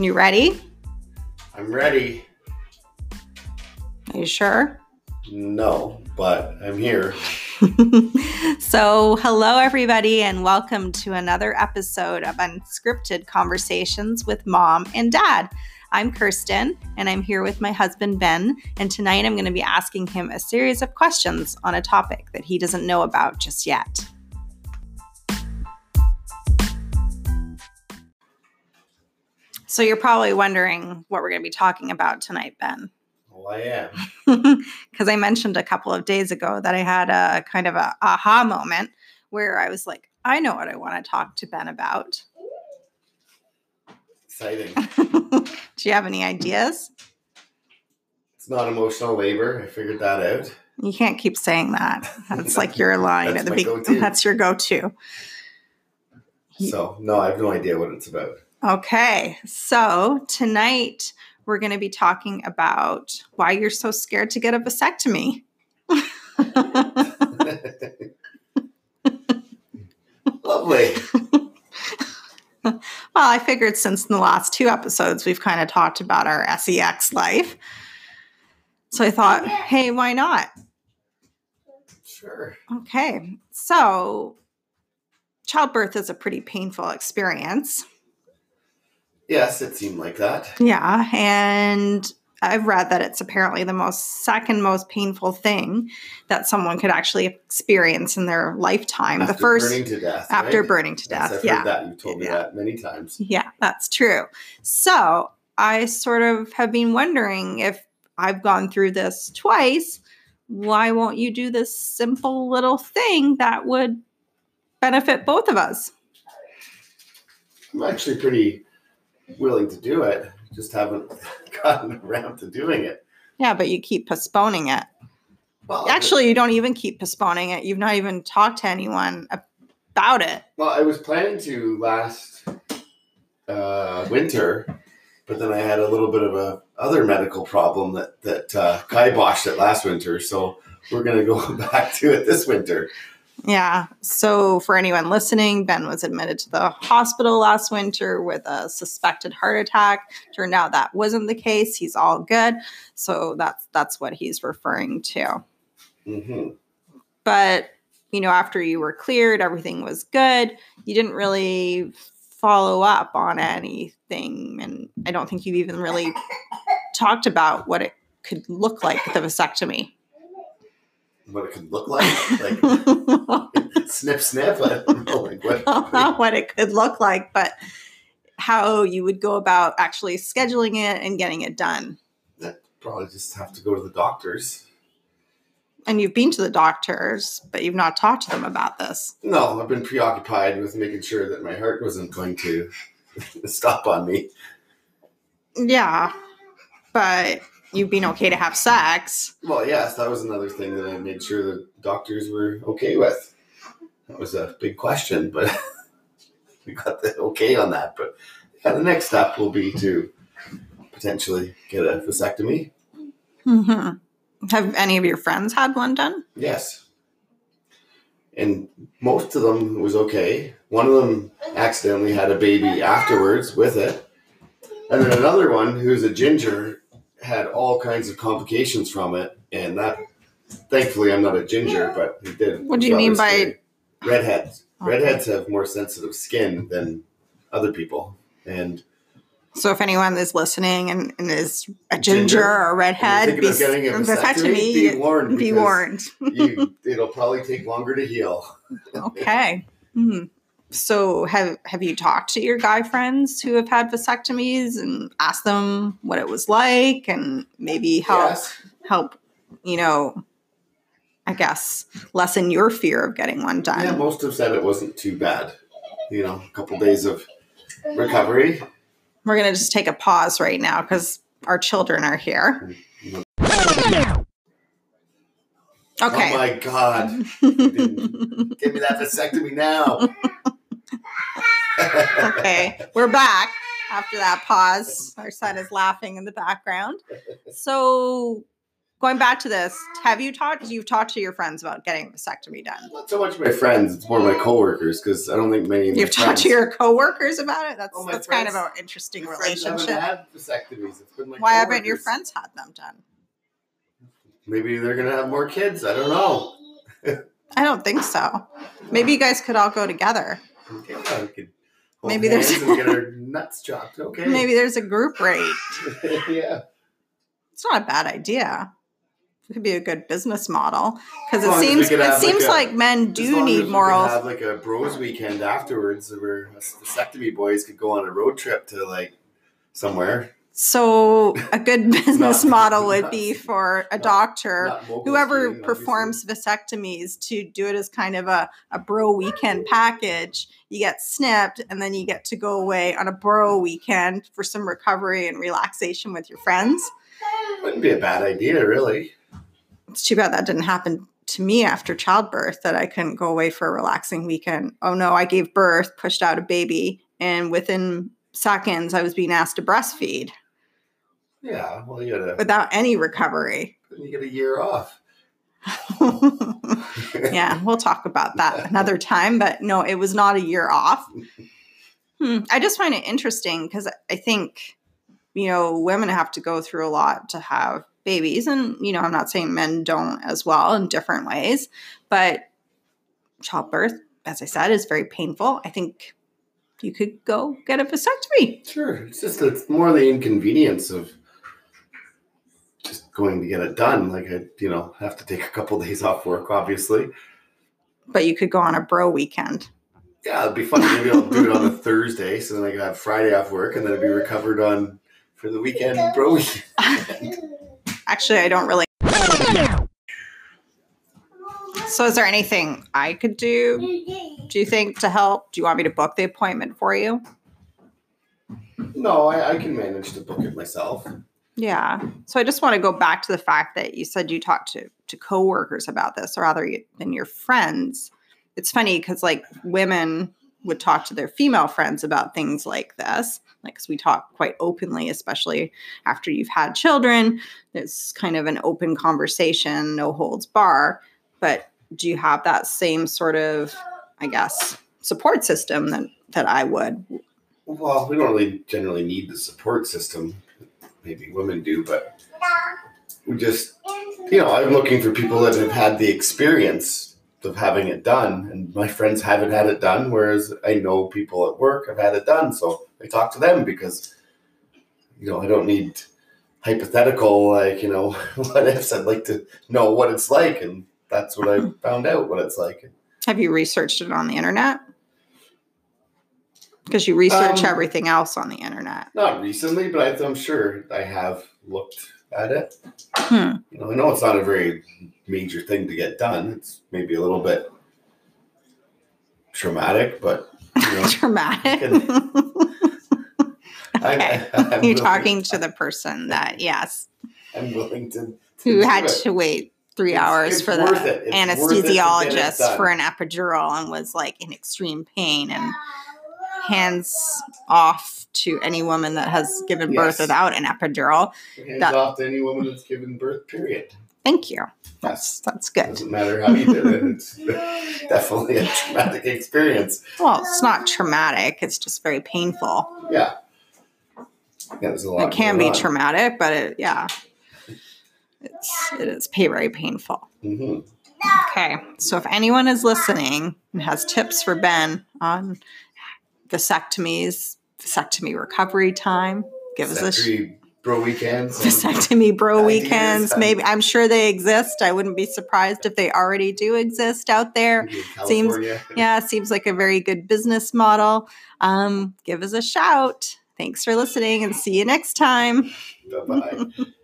You ready? I'm ready. Are you sure? No, but I'm here. so, hello, everybody, and welcome to another episode of Unscripted Conversations with Mom and Dad. I'm Kirsten, and I'm here with my husband, Ben. And tonight I'm going to be asking him a series of questions on a topic that he doesn't know about just yet. So, you're probably wondering what we're going to be talking about tonight, Ben. Well, I am. Because I mentioned a couple of days ago that I had a kind of a aha moment where I was like, I know what I want to talk to Ben about. Exciting. Do you have any ideas? It's not emotional labor. I figured that out. You can't keep saying that. That's like your line at the beginning. That's your go-to. So, no, I have no idea what it's about. Okay, so tonight we're going to be talking about why you're so scared to get a vasectomy. Lovely. Well, I figured since in the last two episodes we've kind of talked about our sex life. So I thought, hey, why not? Sure. Okay. So childbirth is a pretty painful experience. Yes, it seemed like that. Yeah, and I've read that it's apparently the most second most painful thing that someone could actually experience in their lifetime. After the first burning to death. after right? burning to Yes, death. I've yeah. heard that. You've told me Yeah. that many times. Yeah, that's true. So I sort of have been wondering if I've gone through this twice, why won't you do this simple little thing that would benefit both of us? I'm actually pretty willing to do it. Just haven't gotten around to doing it. Yeah, but you keep postponing it. Well, Actually, you don't even keep postponing it. You've not even talked to anyone about it. Well, I was planning to last uh, winter, but then I had a little bit of a other medical problem that that uh, kiboshed it last winter. So we're gonna go back to it this winter. Yeah. So, for anyone listening, Ben was admitted to the hospital last winter with a suspected heart attack. Turned out that wasn't the case. He's all good. So that's that's what he's referring to. hmm But you know, after you were cleared, everything was good. You didn't really follow up on anything, and I don't think you've even really talked about what it could look like with the vasectomy. What it could look like, like snip, snip. I don't know, like what. not what it could look like, but how you would go about actually scheduling it and getting it done. That probably just have to go to the doctors. And you've been to the doctors, but you've not talked to them about this. No, I've been preoccupied with making sure that my heart wasn't going to stop on me. Yeah, but you've been okay to have sex. Well, yes, that was another thing that I made sure the doctors were okay with. That was a big question, but we got the okay on that. But yeah, the next step will be to potentially get a vasectomy. hmm Have any of your friends had one done? Yes. And most of them was okay. One of them accidentally had a baby afterwards with it. And then another one, who's a ginger, had all kinds of complications from it. And that, thankfully, I'm not a ginger, but he did. What do you mean by- redheads? Okay. Redheads have more sensitive skin than other people. And So if anyone is listening and, and is a Ginger? ginger or a redhead, thinking of getting a vasectomy, be warned. be warned. you, it'll probably take longer to heal. Okay. Hmm. So have have you talked to your guy friends who have had vasectomies and asked them what it was like and maybe help Yes. help, you know, I guess lessen your fear of getting one done. Yeah, most have said it wasn't too bad. You know, a couple days of recovery. We're gonna just take a pause right now because our children are here. Oh okay. Oh my god. Give me that vasectomy now. Okay, we're back after that pause. Our son is laughing in the background. So, going back to this, have you talked? You've talked to your friends about getting a vasectomy done. Not so much my friends; it's more my coworkers because I don't think many. Of my You've talked to your coworkers about it. That's Oh, my that's kind of an interesting my friends haven't relationship. had vasectomies. It's been my Why haven't your friends had them done? Maybe they're gonna have more kids. I don't know. I don't think so. Maybe you guys could all go together. Yeah, we could hold Maybe there's- and get our nuts chopped. Okay. Maybe there's a group rate. yeah. It's not a bad idea. It could be a good business model because it seems it like, seems a- like men do need could Have like a bros weekend afterwards, where us vasectomy boys could go on a road trip to like somewhere. So a good business Not- model would not- be for a doctor, Not whoever performs vasectomies, to do it as kind of a, a bro weekend package. You get snipped, and then you get to go away on a bro weekend for some recovery and relaxation with your friends. wouldn't be a bad idea, really. It's too bad that didn't happen to me after childbirth, that I couldn't go away for a relaxing weekend. Oh no, I gave birth, pushed out a baby, and within seconds, I was being asked to breastfeed Yeah. Well, you gotta without any recovery. you get a year off. yeah, we'll talk about that another time. But no, it was not a year off. Hmm. I just find it interesting because I think, you know, women have to go through a lot to have babies. And, you know, I'm not saying men don't as well in different ways, but childbirth, as I said, is very painful. I think you could go get a vasectomy. Sure. It's just it's more the inconvenience of just going to get it done. Like I, you know, have to take a couple days off work, obviously. But you could go on a bro weekend. Yeah, it'd be fun. Maybe I'll do it on a Thursday, so then I can have Friday off work, and then it'd be recovered on for the weekend, bro. weekend. Actually, I don't really. So, is there anything I could do, do you think, to help? Do you want me to book the appointment for you? No, I, I can manage to book it myself. Yeah. So, I just want to go back to the fact that you said you talked to, to coworkers about this, rather than your friends. It's funny because, like, women would talk to their female friends about things like this. Like, 'cause we talk quite openly, especially after you've had children. It's kind of an open conversation, no holds bar. But do you have that same sort of, I guess, support system that that I would? Well, we don't really generally need the support system. Maybe women do, but we just, you know, I'm looking for people that have had the experience of having it done, and my friends haven't had it done. Whereas I know people at work have had it done, so I talk to them because, you know, I don't need hypothetical like you know what ifs. I'd like to know what it's like, and that's what I found out what it's like. Have you researched it on the internet? Because you research Um, everything else on the internet. Not recently, but I, I'm sure I have looked at it. Hmm. You know, I know it's not a very major thing to get done. It's maybe a little bit traumatic, but you know, Dramatic. I, Okay. I, You're talking to the person that, yes, I'm willing to, to who had it. to wait three It's- hours it's for the it. It's worth it to get it anesthesiologist for an epidural and was like in extreme pain and hands off to any woman that has given birth Yes. without an epidural. Hands that- off to any woman that's given birth. Period. Thank you. That's that's good. Doesn't matter how you did it. It's definitely a traumatic experience. Well, it's not traumatic. It's just very painful. Yeah. Yeah, there's a lot. It can be on. traumatic, but it, yeah, it's it is very painful. Mhm. Okay, so if anyone is listening and has tips for Ben on vasectomies, vasectomy recovery time, give us a bro weekends. vasectomy bro weekends. Maybe I'm sure they exist. I wouldn't be surprised if they already do exist out there. Seems- Yeah, seems like a very good business model. Um, give us a shout. Thanks for listening and see you next time. Bye bye.